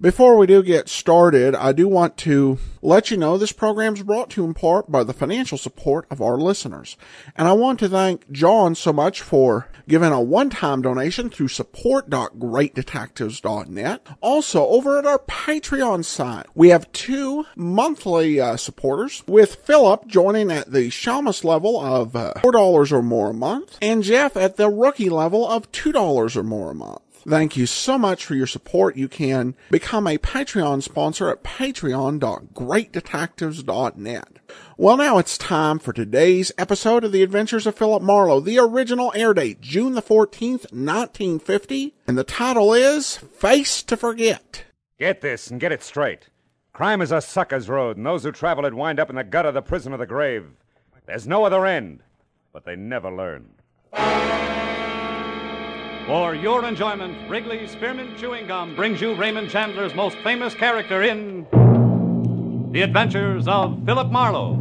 Before we do get started, I do want to let you know this program is brought to you in part by the financial support of our listeners. And I want to thank John so much for giving a one-time donation through support.greatdetectives.net. Also, over at our Patreon site, we have two monthly uh, supporters, with Philip joining at the Shamus level of uh, $4 or more a month, and Jeff at the rookie level of $2 or more a month. Thank you so much for your support. You can become a Patreon sponsor at patreon.greatdetectives.net. Well, now it's time for today's episode of The Adventures of Philip Marlowe. The original air date, June the 14th, 1950, and the title is Face to Forget. Get this and get it straight. Crime is a sucker's road, and those who travel it wind up in the gutter of the prison of the grave. There's no other end, but they never learn. For your enjoyment, Wrigley's Spearmint Chewing Gum brings you Raymond Chandler's most famous character in The Adventures of Philip Marlowe.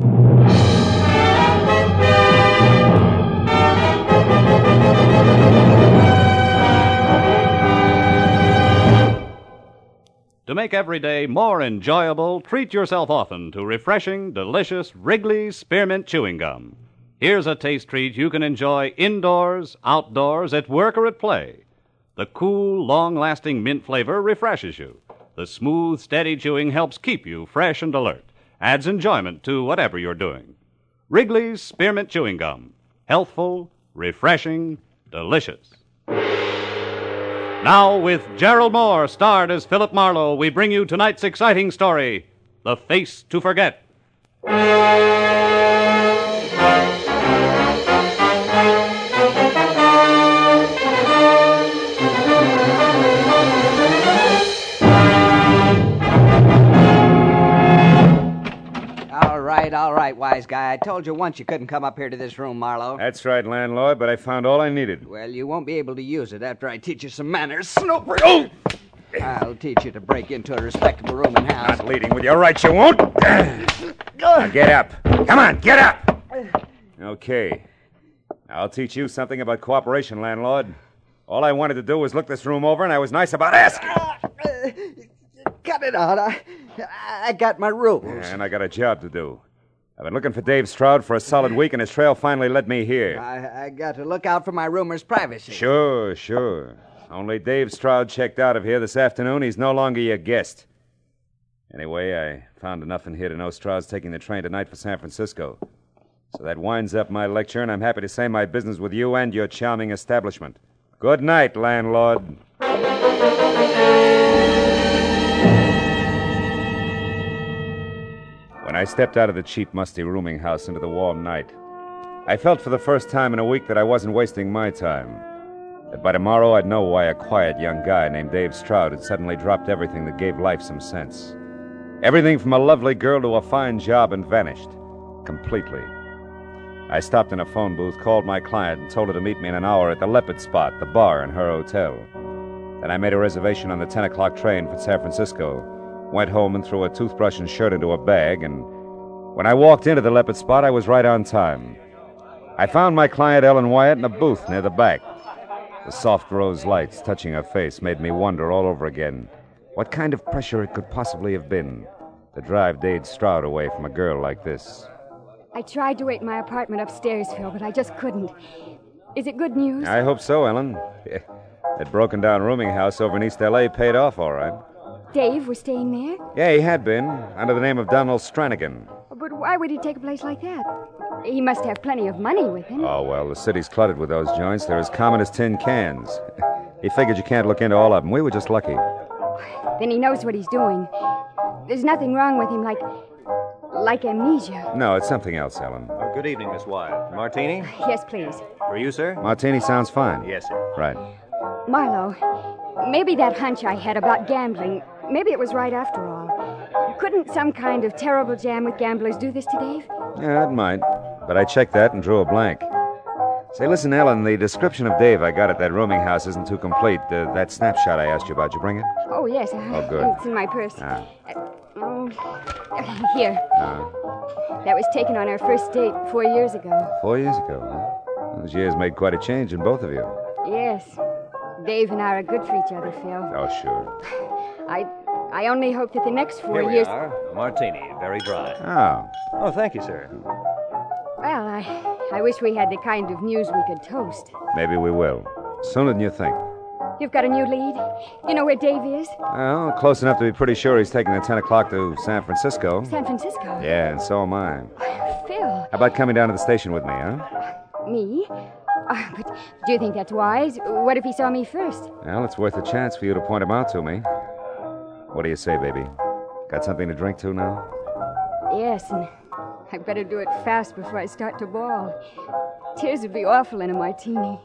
To make every day more enjoyable, treat yourself often to refreshing, delicious Wrigley's Spearmint Chewing Gum. Here's a taste treat you can enjoy indoors, outdoors, at work, or at play. The cool, long lasting mint flavor refreshes you. The smooth, steady chewing helps keep you fresh and alert, adds enjoyment to whatever you're doing. Wrigley's Spearmint Chewing Gum. Healthful, refreshing, delicious. Now, with Gerald Mohr, starred as Philip Marlowe, we bring you tonight's exciting story The Face to Forget. Right, all right, wise guy. I told you once you couldn't come up here to this room, Marlowe. That's right, landlord, but I found all I needed. Well, you won't be able to use it after I teach you some manners. Snoopy! Oh! I'll teach you to break into a respectable room and house. Not leading with your right, you won't. Now get up. Come on, get up. Okay. I'll teach you something about cooperation, landlord. All I wanted to do was look this room over, and I was nice about asking. Uh, cut it out. I, I got my rules. And I got a job to do. I've been looking for Dave Stroud for a solid week, and his trail finally led me here. I, I got to look out for my roomers' privacy. Sure, sure. Only Dave Stroud checked out of here this afternoon. He's no longer your guest. Anyway, I found enough in here to know Stroud's taking the train tonight for San Francisco. So that winds up my lecture, and I'm happy to say my business with you and your charming establishment. Good night, landlord. When I stepped out of the cheap, musty rooming house into the warm night, I felt for the first time in a week that I wasn't wasting my time. That by tomorrow I'd know why a quiet young guy named Dave Stroud had suddenly dropped everything that gave life some sense. Everything from a lovely girl to a fine job and vanished. Completely. I stopped in a phone booth, called my client, and told her to meet me in an hour at the Leopard Spot, the bar in her hotel. Then I made a reservation on the 10 o'clock train for San Francisco, went home and threw a toothbrush and shirt into a bag, and when I walked into the Leopard Spot, I was right on time. I found my client, Ellen Wyatt, in a booth near the back. The soft rose lights touching her face made me wonder all over again what kind of pressure it could possibly have been to drive Dave Stroud away from a girl like this. I tried to wait in my apartment upstairs, Phil, but I just couldn't. Is it good news? I hope so, Ellen. That broken down rooming house over in East L.A. paid off all right. Dave was staying there? Yeah, he had been, under the name of Donald Stranigan. Oh, but why would he take a place like that? He must have plenty of money with him. Oh, well, the city's cluttered with those joints. They're as common as tin cans. he figured you can't look into all of them. We were just lucky. Then he knows what he's doing. There's nothing wrong with him, like. like amnesia. No, it's something else, Ellen. Oh, good evening, Miss Wyatt. Martini? Yes, please. For you, sir? Martini sounds fine. Yes, sir. Right. Marlowe, maybe that hunch I had about gambling, maybe it was right after all. Couldn't some kind of terrible jam with gamblers do this to Dave? Yeah, it might. but I checked that and drew a blank. Say, listen, Ellen, the description of Dave I got at that rooming house isn't too complete. Uh, that snapshot I asked you about, you bring it? Oh, yes. Uh, Oh, good. It's in my purse. Ah. Uh, oh, here. Uh, That was taken on our first date four years ago. four years ago, huh? Those years made quite a change in both of you. Yes. Dave and I are good for each other, Phil. Oh, sure. I I only hope that the next four Here we years. are. A martini, very dry. Oh, Oh, thank you, sir. Well, I I wish we had the kind of news we could toast. maybe we will. Sooner than you think. You've got a new lead. You know where Dave is? Well, close enough to be pretty sure he's taking the 10 o'clock to San Francisco. San Francisco. Yeah, and so am I. Phil, How about coming down to the station with me, huh? me? Uh, but do you think that's wise? What if he saw me first? Well, it's worth a chance for you to point him out to me. What do you say, baby? Got something to drink to now? Yes, and I better do it fast before I start to bawl. Tears would be awful in a martini.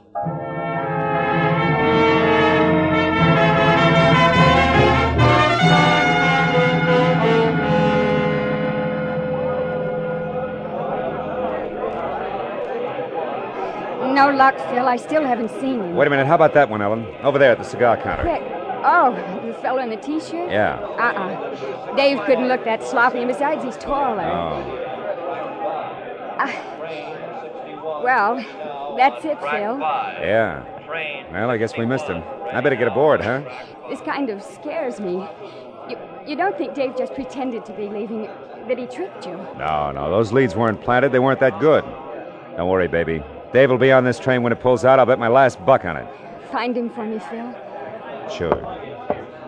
No luck, Phil. I still haven't seen him. Wait a minute, how about that one, Ellen? Over there at the cigar counter. Quick. Oh, the fellow in the t-shirt? Yeah. Uh-uh. Dave couldn't look that sloppy, and besides, he's taller. Oh. Ah. Well, that's it, Phil. Yeah. Well, I guess we missed him. I better get aboard, huh? This kind of scares me. You, you don't think Dave just pretended to be leaving, that he tricked you? No, no, those leads weren't planted. They weren't that good. Don't worry, baby. Dave will be on this train when it pulls out. I'll bet my last buck on it. Find him for me, Phil. Sure.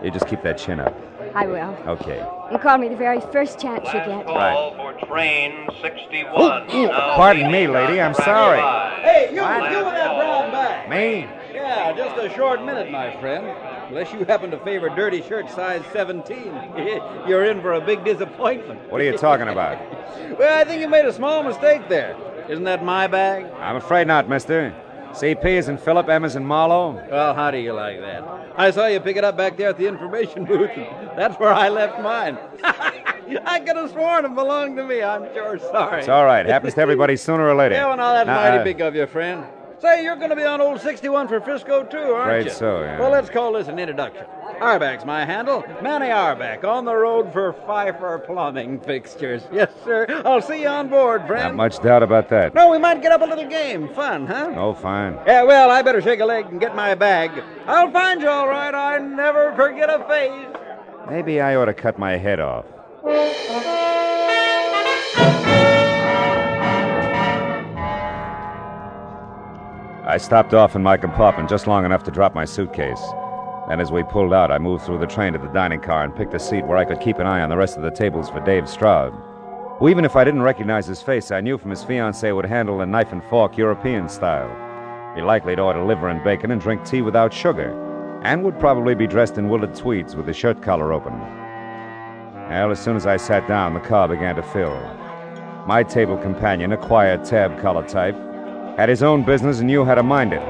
You just keep that chin up. I will. Okay. You call me the very first chance you get. Right. for train 61. Now Pardon me, lady. I'm sorry. Hey, you, you with that brown bag. Me? Yeah, just a short minute, my friend. Unless you happen to favor dirty shirt size 17, you're in for a big disappointment. What are you talking about? Well, I think you made a small mistake there. Isn't that my bag? I'm afraid not, mister. CP is in Philip, M is in Marlowe. Well, how do you like that? I saw you pick it up back there at the information booth. That's where I left mine. I could have sworn it belonged to me. I'm sure sorry. It's all right. Happens to everybody sooner or later. Yeah, well, now that's Now, mighty uh, big of you, friend. Say, you're going to be on old 61 for Frisco, too, aren't Afraid you? so, yeah. Well, let's call this an introduction. Auerbach's my handle. Manny Auerbach, on the road for Pfeiffer Plumbing Fixtures. Yes, sir. I'll see you on board, Not much doubt about that. No, we might get up a little game. Fun, huh? Oh, fine. Yeah, well, I better shake a leg and get my bag. I'll find you all right. I never forget a face. Maybe I ought to cut my head off. I stopped off in my compartment just long enough to drop my suitcase. Then, as we pulled out, I moved through the train to the dining car and picked a seat where I could keep an eye on the rest of the tables for Dave Stroud, who, even if I didn't recognize his face, I knew from his fiancée would handle a knife and fork European style. Be likely to order liver and bacon and drink tea without sugar, and would probably be dressed in woolen tweeds with the shirt collar open. Well, as soon as I sat down, the car began to fill. My table companion, a quiet tab collar type, had his own business and knew how to mind it.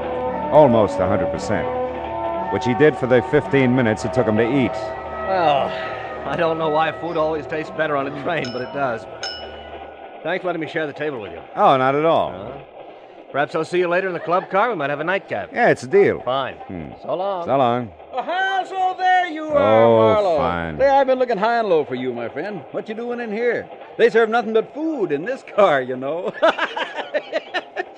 Almost a 100%. Which he did for the 15 minutes it took him to eat. Well, I don't know why food always tastes better on a train, but it does. Thanks for letting me share the table with you. Oh, not at all. Uh, perhaps I'll see you later in the club car. We might have a nightcap. Yeah, it's a deal. Fine. Hmm. So long. So long. Aha, so there you are, Oh, Marlowe. fine. Say, I've been looking high and low for you, my friend. What you doing in here? They serve nothing but food in this car, you know.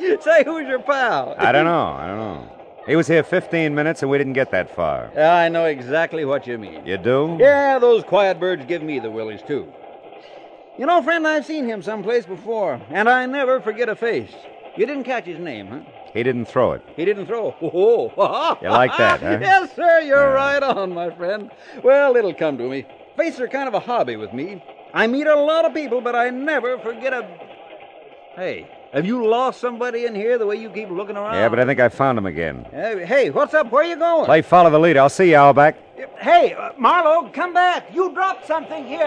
Say, who's your pal? I don't know. I don't know. He was here 15 minutes and we didn't get that far. Yeah, I know exactly what you mean. You do? Yeah, those quiet birds give me the willies, too. You know, friend, I've seen him someplace before, and I never forget a face. You didn't catch his name, huh? He didn't throw it. He didn't throw. Oh, You like that, huh? yes, sir. You're Yeah. right on, my friend. Well, it'll come to me. Faces are kind of a hobby with me. I meet a lot of people, but I never forget a. Hey, have you lost somebody in here the way you keep looking around? Yeah, but I think I found him again. Hey, hey, what's up? Where you going? Play follow the leader. I'll see you, Auerbach. Hey, uh, Marlowe, come back. You dropped something here.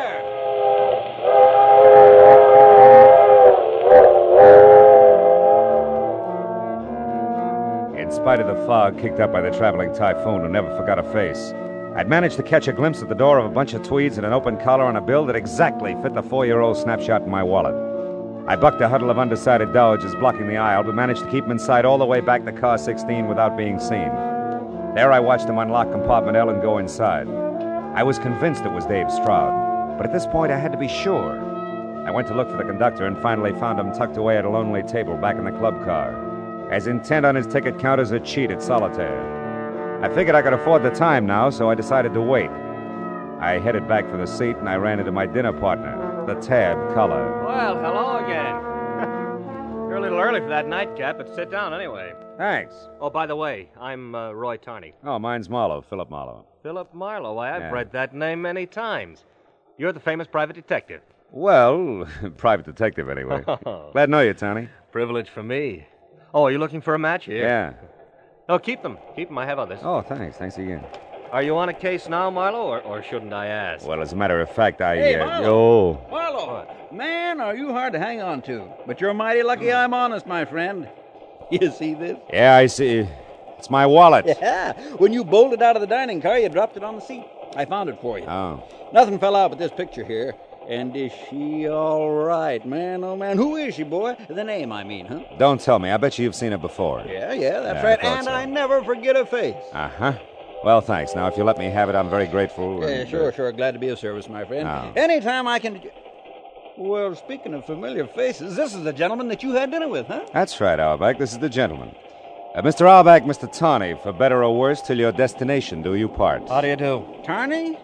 In spite of the fog kicked up by the traveling typhoon who never forgot a face, I'd managed to catch a glimpse at the door of a bunch of tweeds and an open collar on a bill that exactly fit the four year old snapshot in my wallet. I bucked a huddle of undecided dowagers blocking the aisle, but managed to keep them inside all the way back to car 16 without being seen. There I watched them unlock compartment L and go inside. I was convinced it was Dave Stroud, but at this point I had to be sure. I went to look for the conductor and finally found him tucked away at a lonely table back in the club car, as intent on his ticket count as a cheat at solitaire. I figured I could afford the time now, so I decided to wait. I headed back for the seat and I ran into my dinner partner, the tab color. Well, hello again. You're a little early for that nightcap, but sit down anyway. Thanks. Oh, by the way, I'm uh, Roy Tarney. Oh, mine's Marlowe, Philip Marlowe. Philip Marlowe. Why, I've Yeah. read that name many times. You're the famous private detective. Well, private detective anyway. Glad to know you, Tony. Privilege for me. Oh, are you looking for a match here? Yeah. Oh, keep them. Keep them. I have others. Oh, thanks. Thanks again. Are you on a case now, Marlowe, or, or shouldn't I ask? Well, as a matter of fact, I. Hey, uh, Marlowe. oh. Marlowe, man, are you hard to hang on to? But you're mighty lucky I'm honest, my friend. You see this? Yeah, I see. It's my wallet. Yeah. When you bolted out of the dining car, you dropped it on the seat. I found it for you. Oh. Nothing fell out but this picture here. And is she all right, man? Oh, man. Who is she, boy? The name, I mean, huh? Don't tell me. I bet you you've seen it before. Yeah, yeah, that's Yeah, right. thought and so. I never forget a face. Uh huh. Well, thanks. Now, if you let me have it, I'm very grateful. Yeah, and, uh, sure, sure. Glad to be of service, my friend. Oh. Anytime I can. Well, speaking of familiar faces, this is the gentleman that you had dinner with, huh? That's right, Auerbach. This is the gentleman. Uh, Mr. Auerbach, Mr. Tawney, for better or worse, till your destination do you part. How do you do? Tarney?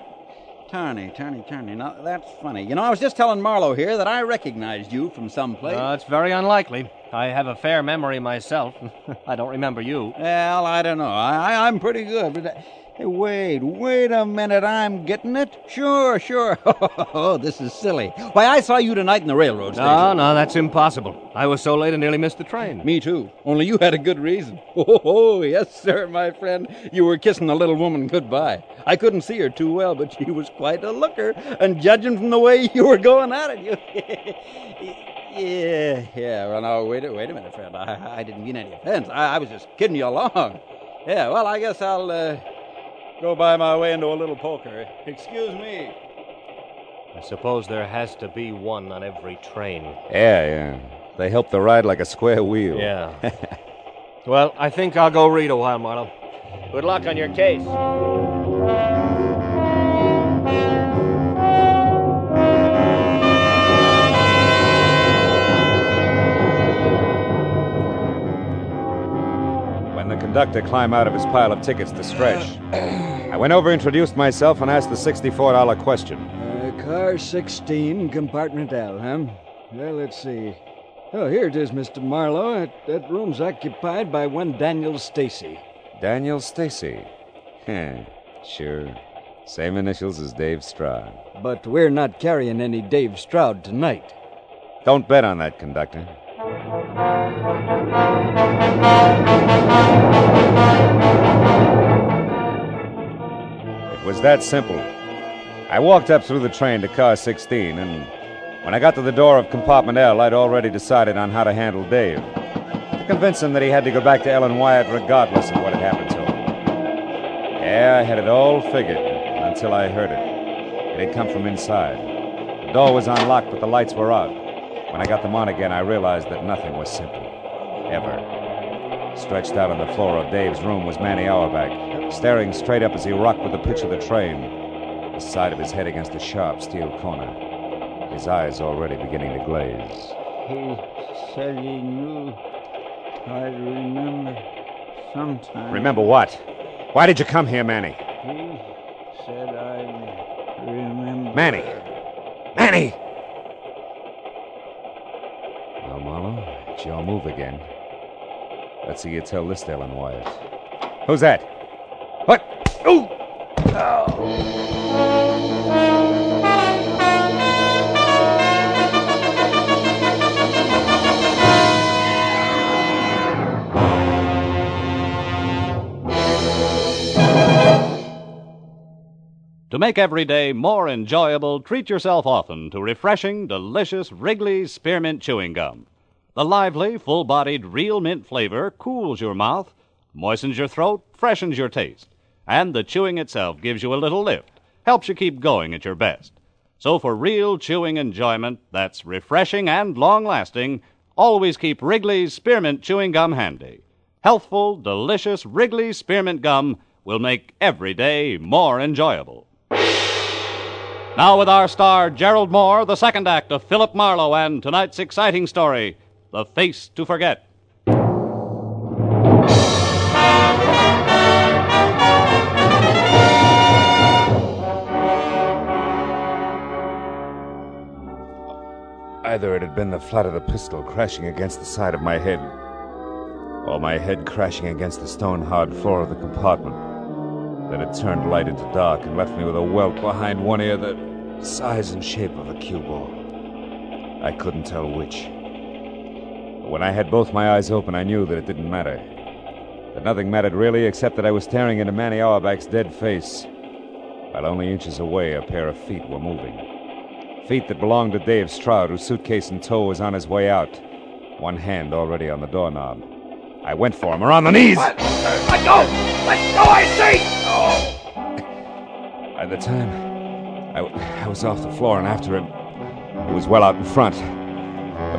Tarney, Tarney, Tarney. Now, that's funny. You know, I was just telling Marlowe here that I recognized you from someplace. Uh, it's very unlikely. I have a fair memory myself. I don't remember you. well, I don't know. I, I, I'm pretty good, but. Hey, wait, wait a minute. I'm getting it? Sure, sure. oh, this is silly. Why, I saw you tonight in the railroad station. No, no, that's impossible. I was so late I nearly missed the train. Me too. Only you had a good reason. Oh, oh, yes, sir, my friend. You were kissing the little woman goodbye. I couldn't see her too well, but she was quite a looker. And judging from the way you were going at it, you. yeah, yeah. Well, now wait, a- wait a minute, friend. I, I didn't mean any offense. I, I was just kidding you along. Yeah. Well, I guess I'll uh, go by my way into a little poker. Excuse me. I suppose there has to be one on every train. Yeah, yeah. They help the ride like a square wheel. Yeah. well, I think I'll go read a while, Marlowe. Good luck on your case. Conductor climb out of his pile of tickets to stretch, I went over, introduced myself, and asked the $64 question. Uh, car 16, compartment L, huh? Well, let's see. Oh, here it is, Mr. Marlowe. That, that room's occupied by one Daniel Stacy. Daniel Stacy. Heh, sure. Same initials as Dave Stroud. But we're not carrying any Dave Stroud tonight. Don't bet on that, conductor. It was that simple. I walked up through the train to car 16, and when I got to the door of compartment L, I'd already decided on how to handle Dave. To convince him that he had to go back to Ellen Wyatt regardless of what had happened to him. Yeah, I had it all figured until I heard it. It had come from inside. The door was unlocked, but the lights were out. When I got them on again, I realized that nothing was simple. Ever. Stretched out on the floor of Dave's room was Manny Auerbach, staring straight up as he rocked with the pitch of the train, the side of his head against a sharp steel corner, his eyes already beginning to glaze. He said he knew I'd remember sometime. Remember what? Why did you come here, Manny? He said I'd remember. Manny! Manny! Well, Marlowe, your move again. Let's see you tell this Ellen Wyatt. Who's that? What? Ooh! To make every day more enjoyable, treat yourself often to refreshing, delicious Wrigley's Spearmint Chewing Gum. The lively, full bodied, real mint flavor cools your mouth, moistens your throat, freshens your taste, and the chewing itself gives you a little lift, helps you keep going at your best. So, for real chewing enjoyment that's refreshing and long lasting, always keep Wrigley's Spearmint Chewing Gum handy. Healthful, delicious Wrigley's Spearmint Gum will make every day more enjoyable. Now, with our star Gerald Mohr, the second act of Philip Marlowe and tonight's exciting story, The Face to Forget. Either it had been the flat of the pistol crashing against the side of my head, or my head crashing against the stone hard floor of the compartment. That had turned light into dark and left me with a welt behind one ear the size and shape of a cue ball. I couldn't tell which. But when I had both my eyes open, I knew that it didn't matter. That nothing mattered really except that I was staring into Manny Auerbach's dead face, while only inches away a pair of feet were moving. Feet that belonged to Dave Stroud, whose suitcase in tow was on his way out, one hand already on the doorknob. I went for him, around the knees. Let go! Let go, I say! By the time I, I was off the floor and after him, he was well out in front.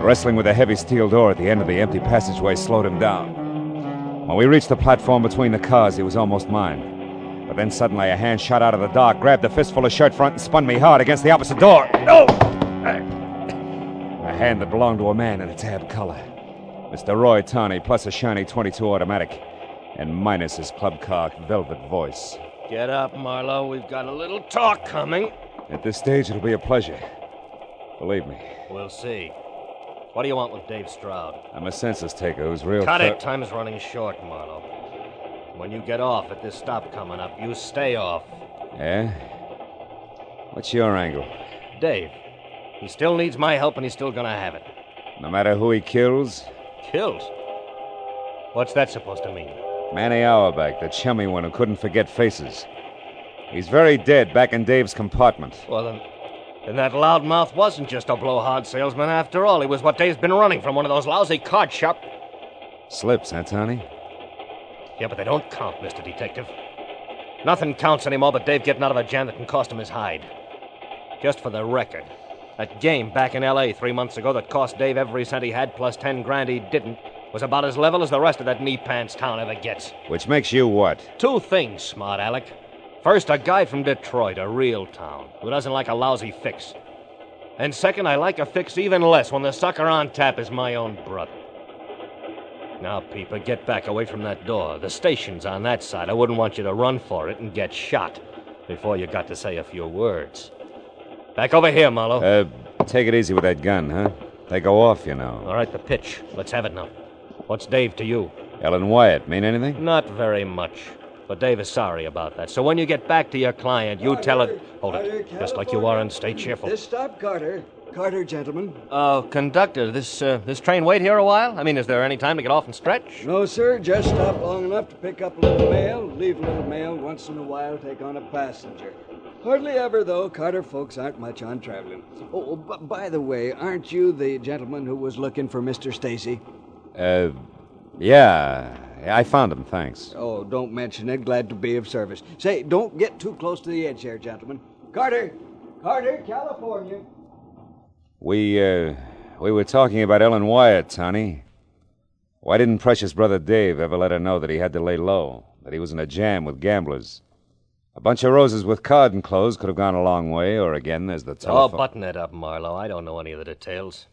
Wrestling with a heavy steel door at the end of the empty passageway slowed him down. When we reached the platform between the cars, he was almost mine. But then suddenly a hand shot out of the dark, grabbed a fistful of shirt front, and spun me hard against the opposite door. No! A hand that belonged to a man in a tab collar. Mr. Roy Tawney, plus a shiny 22 automatic, and minus his club car velvet voice. Get up, Marlowe. We've got a little talk coming. At this stage, it'll be a pleasure. Believe me, We'll see. What do you want with Dave Stroud? I'm a census taker who's real. Cut it. Time is running short, Marlowe. When you get off at this stop coming up, you stay off. Yeah? What's your angle? Dave, he still needs my help and he's still gonna have it. No matter who he kills, Kills? What's that supposed to mean? Manny Auerbach, the chummy one who couldn't forget faces. He's very dead back in Dave's compartment. Well, then, then that loudmouth wasn't just a blowhard salesman after all. He was what Dave's been running from one of those lousy card shop. Slips, huh, Tony? Yeah, but they don't count, Mr. Detective. Nothing counts anymore but Dave getting out of a jam that can cost him his hide. Just for the record, that game back in L.A. three months ago that cost Dave every cent he had plus ten grand he didn't was about as level as the rest of that knee pants town ever gets. Which makes you what? Two things, smart Alec. First, a guy from Detroit, a real town, who doesn't like a lousy fix. And second, I like a fix even less when the sucker on tap is my own brother. Now, Peeper, get back away from that door. The station's on that side. I wouldn't want you to run for it and get shot before you got to say a few words. Back over here, Marlowe. Uh, take it easy with that gun, huh? They go off, you know. All right, the pitch. Let's have it now. What's Dave to you? Ellen Wyatt, mean anything? Not very much. But Dave is sorry about that. So when you get back to your client, you tell it. Hold it. Just like you are and stay cheerful. This stop, Carter. Carter, gentlemen. Uh, conductor, this uh, this train wait here a while? I mean, is there any time to get off and stretch? No, sir. Just stop long enough to pick up a little mail, leave a little mail, once in a while take on a passenger. Hardly ever, though. Carter folks aren't much on traveling. Oh, oh, b- by the way, aren't you the gentleman who was looking for Mr. Stacy? Uh, yeah. I found him, thanks. Oh, don't mention it. Glad to be of service. Say, don't get too close to the edge here, gentlemen. Carter! Carter, California. We, uh, we were talking about Ellen Wyatt, Tony. Why didn't Precious brother Dave ever let her know that he had to lay low, that he was in a jam with gamblers? A bunch of roses with card enclosed could have gone a long way, or again, there's the telephone. Oh, button it up, Marlowe. I don't know any of the details.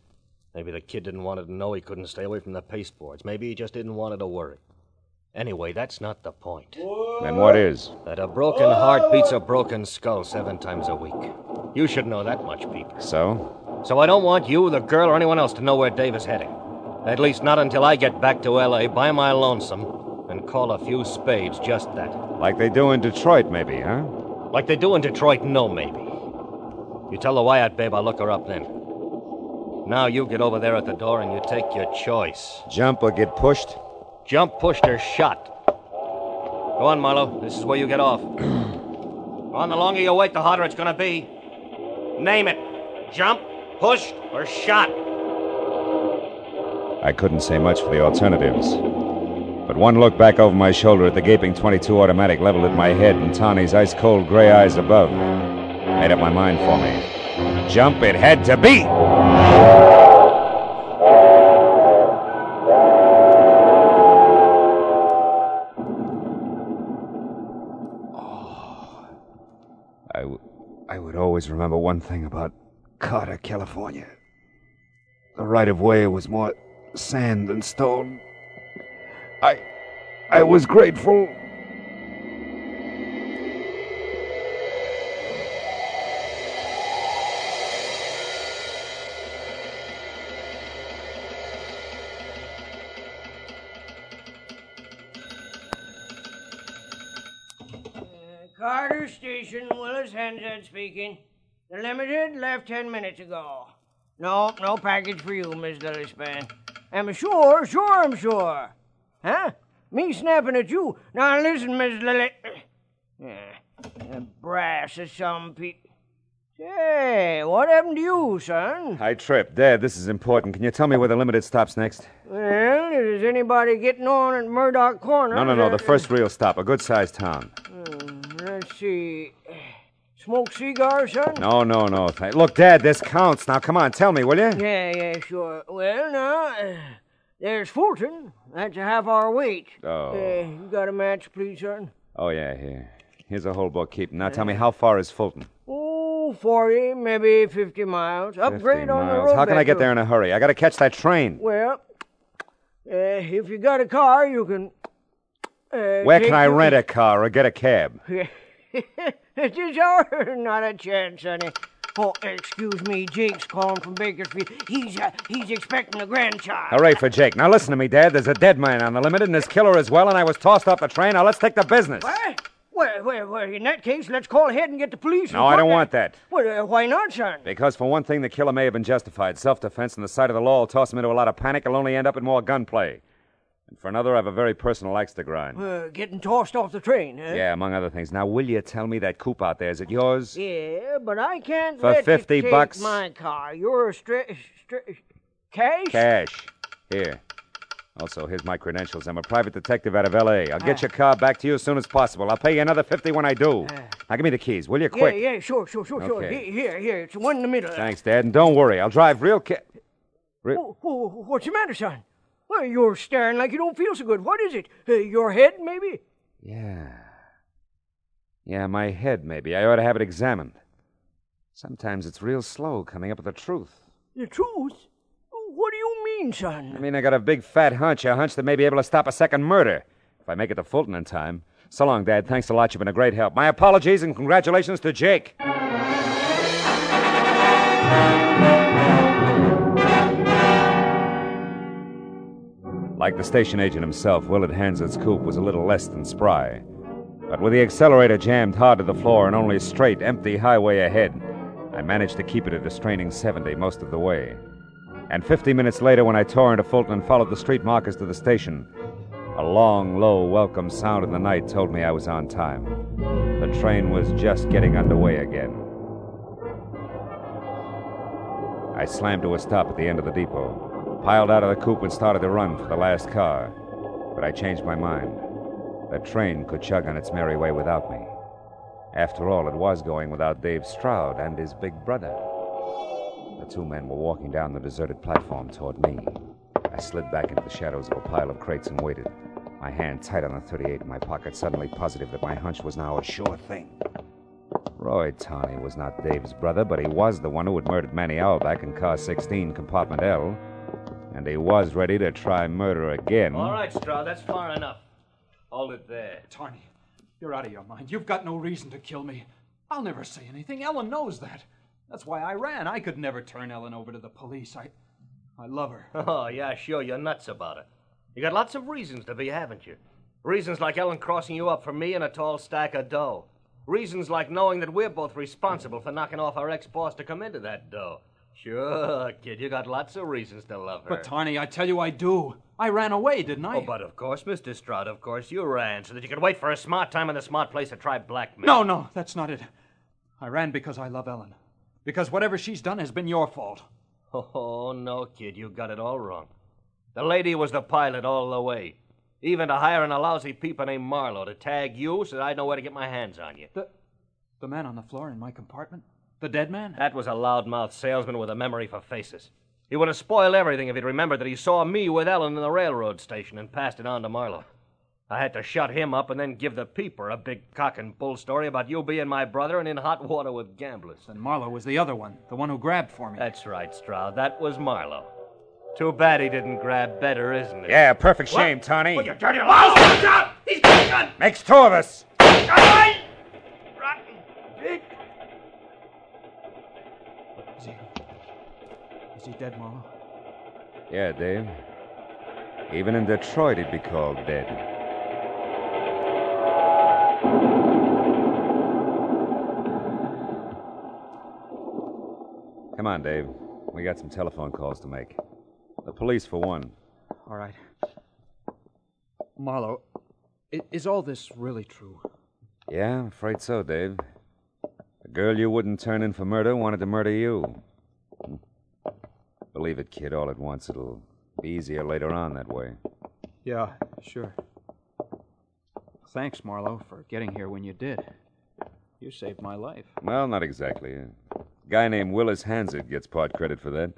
Maybe the kid didn't want her to know he couldn't stay away from the pasteboards. Maybe he just didn't want her to worry. Anyway, that's not the point. Then what is? That a broken heart beats a broken skull seven times a week. You should know that much, people. So? So I don't want you, the girl, or anyone else to know where Dave is heading. At least not until I get back to L.A. by my lonesome and call a few spades just that. Like they do in Detroit, maybe, huh? Like they do in Detroit, no, maybe. You tell the Wyatt babe I'll look her up then. Now you get over there at the door and you take your choice. Jump or get pushed? Jump, pushed, or shot. Go on, Marlowe. This is where you get off. Go on, the longer you wait, the harder it's gonna be. Name it. Jump, pushed, or shot. I couldn't say much for the alternatives. But one look back over my shoulder at the gaping 22 automatic leveled at my head and Tawny's ice cold gray eyes above made up my mind for me. jump it had to be. Always remember one thing about Carter, California. The right of way was more sand than stone. I. I was grateful. Uh, Carter Station, Willis Hensett speaking. The Limited left ten minutes ago. No, no package for you, Miss Lillispan. I'm sure, sure I'm sure. Huh? Me snapping at you. Now listen, Miss Lily. Yeah, the brass of some people. Say, what happened to you, son? I tripped. Dad, this is important. Can you tell me where the limited stops next? Well, is anybody getting on at Murdoch Corner? No, no, no. The first real stop. A good sized town. Hmm, let's see. Smoke cigars, son? No, no, no. Th- Look, Dad, this counts. Now, come on, tell me, will you? Yeah, yeah, sure. Well, now, uh, there's Fulton. That's a half hour wait. Oh. Uh, you got a match, please, son? Oh, yeah, here. Here's a whole book keeping. Now, tell me, how far is Fulton? Oh, 40, maybe 50 miles. Upgrade 50 on the miles. road. How can I back get to- there in a hurry? I gotta catch that train. Well, uh, if you got a car, you can. Uh, Where take can I rent a car or get a cab? it is our not a chance, sonny. Oh, excuse me, Jake's calling from Bakersfield. He's uh, he's expecting a grandchild. Hooray for Jake. Now, listen to me, Dad. There's a dead man on the limited and his killer as well, and I was tossed off the train. Now, let's take the business. What? Well, well, well, in that case, let's call ahead and get the police. No, I don't want that. Well, uh, why not, son? Because, for one thing, the killer may have been justified. Self defense and the sight of the law will toss him into a lot of panic. He'll only end up in more gunplay. And for another, I have a very personal axe to grind. Uh, getting tossed off the train, huh? Yeah, among other things. Now, will you tell me that coupe out there, is it yours? Yeah, but I can't For let 50 you take bucks? my car. You're a stri- stri- cash. Cash. Here. Also, here's my credentials. I'm a private detective out of L.A. I'll get Ah. your car back to you as soon as possible. I'll pay you another 50 when I do. Now, give me the keys, will you? Quick. Yeah, yeah, sure, sure, sure, sure. Okay. Here, here, here. It's the one in the middle. Thanks, Dad. And don't worry, I'll drive real ca- Oh, oh, what's the matter, son? Well, you're staring like you don't feel so good. What is it? Uh, your head, maybe? Yeah. Yeah, my head, maybe. I ought to have it examined. Sometimes it's real slow coming up with the truth. The truth? What do you mean, son? I mean, I got a big fat hunch, a hunch that may be able to stop a second murder. If I make it to Fulton in time. So long, Dad. Thanks a lot. You've been a great help. My apologies and congratulations to Jake. Like the station agent himself, Willard Hansett's coupe was a little less than spry. But with the accelerator jammed hard to the floor and only straight, empty highway ahead, I managed to keep it at a straining 70 most of the way. And 50 minutes later, when I tore into Fulton and followed the street markers to the station, a long, low, welcome sound in the night told me I was on time. The train was just getting underway again. I slammed to a stop at the end of the depot, piled out of the coupe, and started to run for the last car. But I changed my mind. The train could chug on its merry way without me. After all, it was going without Dave Stroud and his big brother. The two men were walking down the deserted platform toward me. I slid back into the shadows of a pile of crates and waited, my hand tight on the 38 in my pocket, suddenly positive that my hunch was now a sure thing. Roy Tawney was not Dave's brother, but he was the one who had murdered Manny Auerbach in car 16, compartment L. And he was ready to try murder again. All right, Stroud, that's far enough. Hold it there. Tarney, you're out of your mind. You've got no reason to kill me. I'll never say anything. Ellen knows that. That's why I ran. I could never turn Ellen over to the police. I. I love her. Oh, yeah, sure, you're nuts about it. You got lots of reasons to be, haven't you? Reasons like Ellen crossing you up for me and a tall stack of dough. Reasons like knowing that we're both responsible for knocking off our ex boss to come into that dough. Sure, kid, you got lots of reasons to love her. But, Tarney, I tell you I do. I ran away, didn't I? Oh, but of course, Mr. Stroud, of course, you ran so that you could wait for a smart time and a smart place to try blackmail. No, no, that's not it. I ran because I love Ellen. Because whatever she's done has been your fault. Oh, no, kid, you got it all wrong. The lady was the pilot all the way. Even to hiring a lousy peeper named Marlowe to tag you so that I'd know where to get my hands on you. The, the man on the floor in my compartment? The dead man? That was a loudmouth salesman with a memory for faces. He would have spoiled everything if he'd remembered that he saw me with Ellen in the railroad station and passed it on to Marlowe. I had to shut him up and then give the peeper a big cock and bull story about you being my brother and in hot water with gamblers. And Marlowe was the other one, the one who grabbed for me. That's right, Stroud. That was Marlowe. Too bad he didn't grab better, isn't it? Yeah, perfect shame, Tony. Oh, you dirty louse! Watch out! He's got a gun! Makes two of us. Is he dead, Marlowe? Yeah, Dave. Even in Detroit, he'd be called dead. Come on, Dave. We got some telephone calls to make. The police, for one. All right. Marlowe, is all this really true? Yeah, I'm afraid so, Dave. The girl you wouldn't turn in for murder wanted to murder you. Believe it, kid, all at once. It'll be easier later on that way. Yeah, sure. Thanks, Marlowe, for getting here when you did. You saved my life. Well, not exactly. A guy named Willis Hansard gets part credit for that.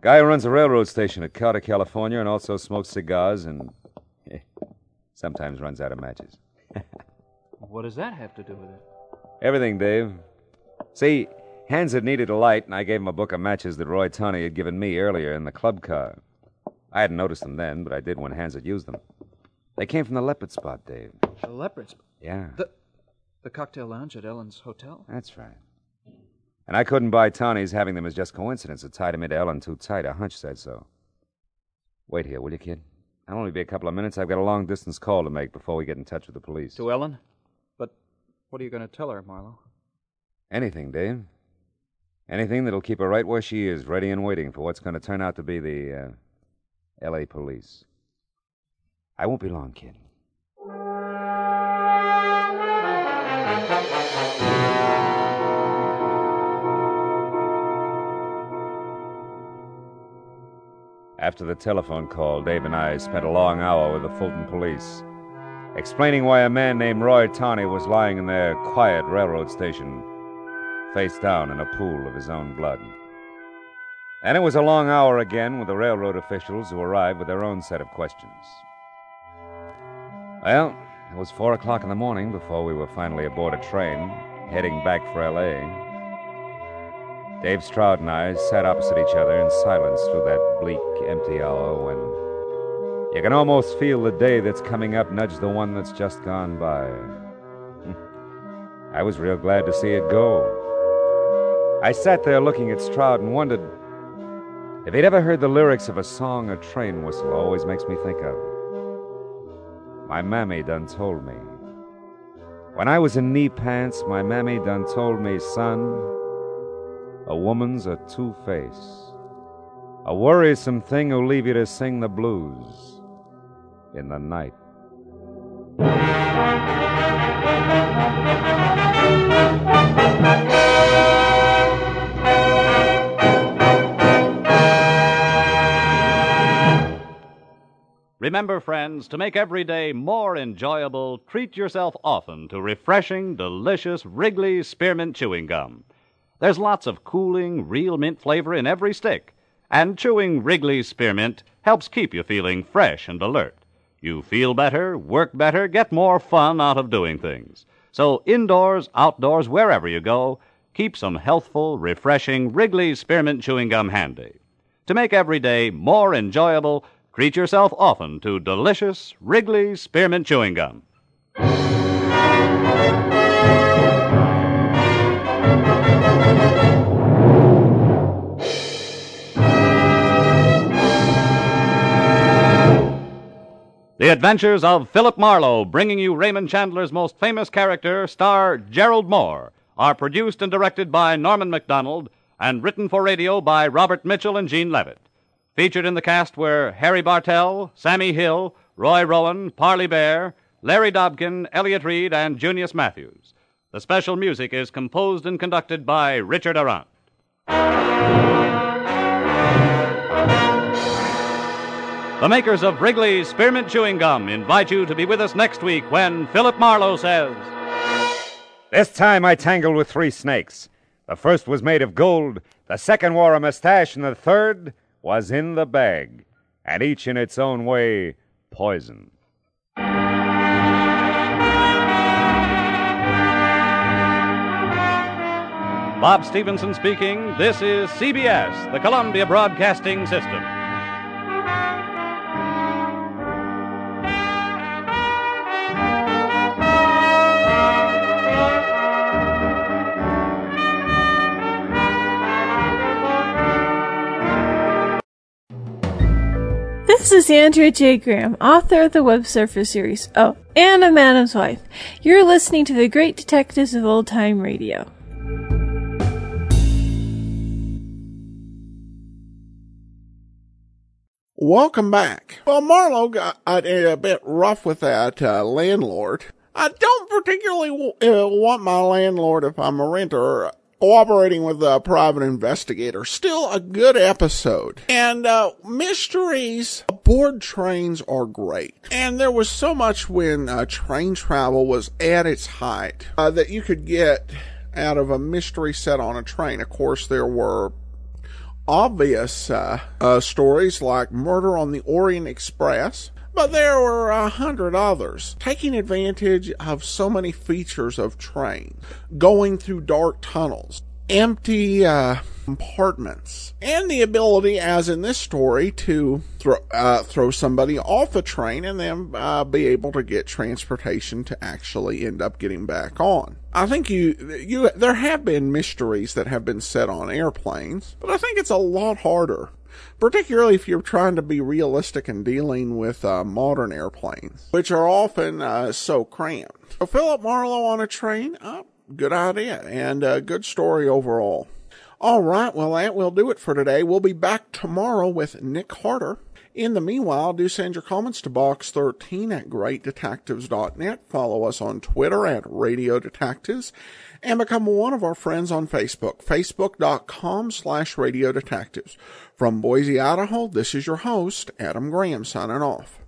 Guy who runs a railroad station at Carter, California, and also smokes cigars and eh, sometimes runs out of matches. What does that have to do with it? Everything, Dave. See, Hansard needed a light, and I gave him a book of matches that Roy Tony had given me earlier in the club car. I hadn't noticed them then, but I did when Hans had used them. They came from the leopard spot, Dave. The leopard spot? Yeah. The, the cocktail lounge at Ellen's hotel? That's right. And I couldn't buy Tony's having them as just coincidence. It tied him into Ellen too tight. A hunch said so. Wait here, will you, kid? I'll only be a couple of minutes. I've got a long distance call to make before we get in touch with the police. To Ellen? But what are you going to tell her, Marlowe? Anything, Dave. Anything that'll keep her right where she is, ready and waiting for what's going to turn out to be the uh, L.A. police. I won't be long, kid. After the telephone call, Dave and I spent a long hour with the Fulton police, explaining why a man named Roy Tawney was lying in their quiet railroad station, face down in a pool of his own blood. And it was a long hour again with the railroad officials who arrived with their own set of questions. Well, it was four o'clock in the morning before we were finally aboard a train, heading back for L.A. Dave Stroud and I sat opposite each other in silence through that bleak, empty hour when you can almost feel the day that's coming up nudge the one that's just gone by. I was real glad to see it go. I sat there looking at Stroud and wondered if he'd ever heard the lyrics of a song a train whistle always makes me think of. My mammy done told me. When I was in knee pants, my mammy done told me, son, a woman's a two face, a worrisome thing who'll leave you to sing the blues in the night. Remember, friends, to make every day more enjoyable, treat yourself often to refreshing, delicious Wrigley's Spearmint Chewing Gum. There's lots of cooling, real mint flavor in every stick, and chewing Wrigley's Spearmint helps keep you feeling fresh and alert. You feel better, work better, get more fun out of doing things. So, indoors, outdoors, wherever you go, keep some healthful, refreshing Wrigley's Spearmint Chewing Gum handy. To make every day more enjoyable, treat yourself often to delicious Wrigley's Spearmint Chewing Gum. The Adventures of Philip Marlowe, bringing you Raymond Chandler's most famous character, star Gerald Mohr, are produced and directed by Norman Macdonnell and written for radio by Robert Mitchell and Gene Levitt. Featured in the cast were Harry Bartell, Sammy Hill, Roy Rowan, Parley Baer, Larry Dobkin, Elliott Reid, and Junius Matthews. The special music is composed and conducted by Richard Aurandt. The makers of Wrigley's Spearmint Chewing Gum invite you to be with us next week when Philip Marlowe says. This time I tangled with three snakes. The first was made of gold, the second wore a mustache, and the third was in the bag, and each in its own way poison. Bob Stevenson speaking. This is CBS, the Columbia Broadcasting System. This is Andrea J. Graham, author of the Web Surfer series. Oh, and a Madam's Wife. You're listening to the Great Detectives of Old Time Radio. Welcome back. Well, Marlowe got a bit rough with that uh, landlord. I don't particularly uh, want my landlord, if I'm a renter, cooperating with a private investigator. Still a good episode. And uh, mysteries aboard trains are great. And there was so much when uh, train travel was at its height uh, that you could get out of a mystery set on a train. Of course, there were obvious uh, uh, stories like Murder on the Orient Express, but there were a hundred others, taking advantage of so many features of trains, going through dark tunnels, empty uh, compartments, and the ability, as in this story, to throw uh, throw somebody off the train and then uh, be able to get transportation to actually end up getting back on. I think you you there have been mysteries that have been set on airplanes, but I think it's a lot harder particularly if you're trying to be realistic in dealing with uh, modern airplanes, which are often uh, so cramped. So Philip Marlowe on a train, uh, good idea and a good story overall. All right, well that will do it for today. We'll be back tomorrow with Nick Carter. In the meanwhile, do send your comments to box13 at greatdetectives.net. Follow us on Twitter at Radio Detectives and become one of our friends on Facebook, facebook.com slash radio detectives. From Boise, Idaho, this is your host, Adam Graham, signing off.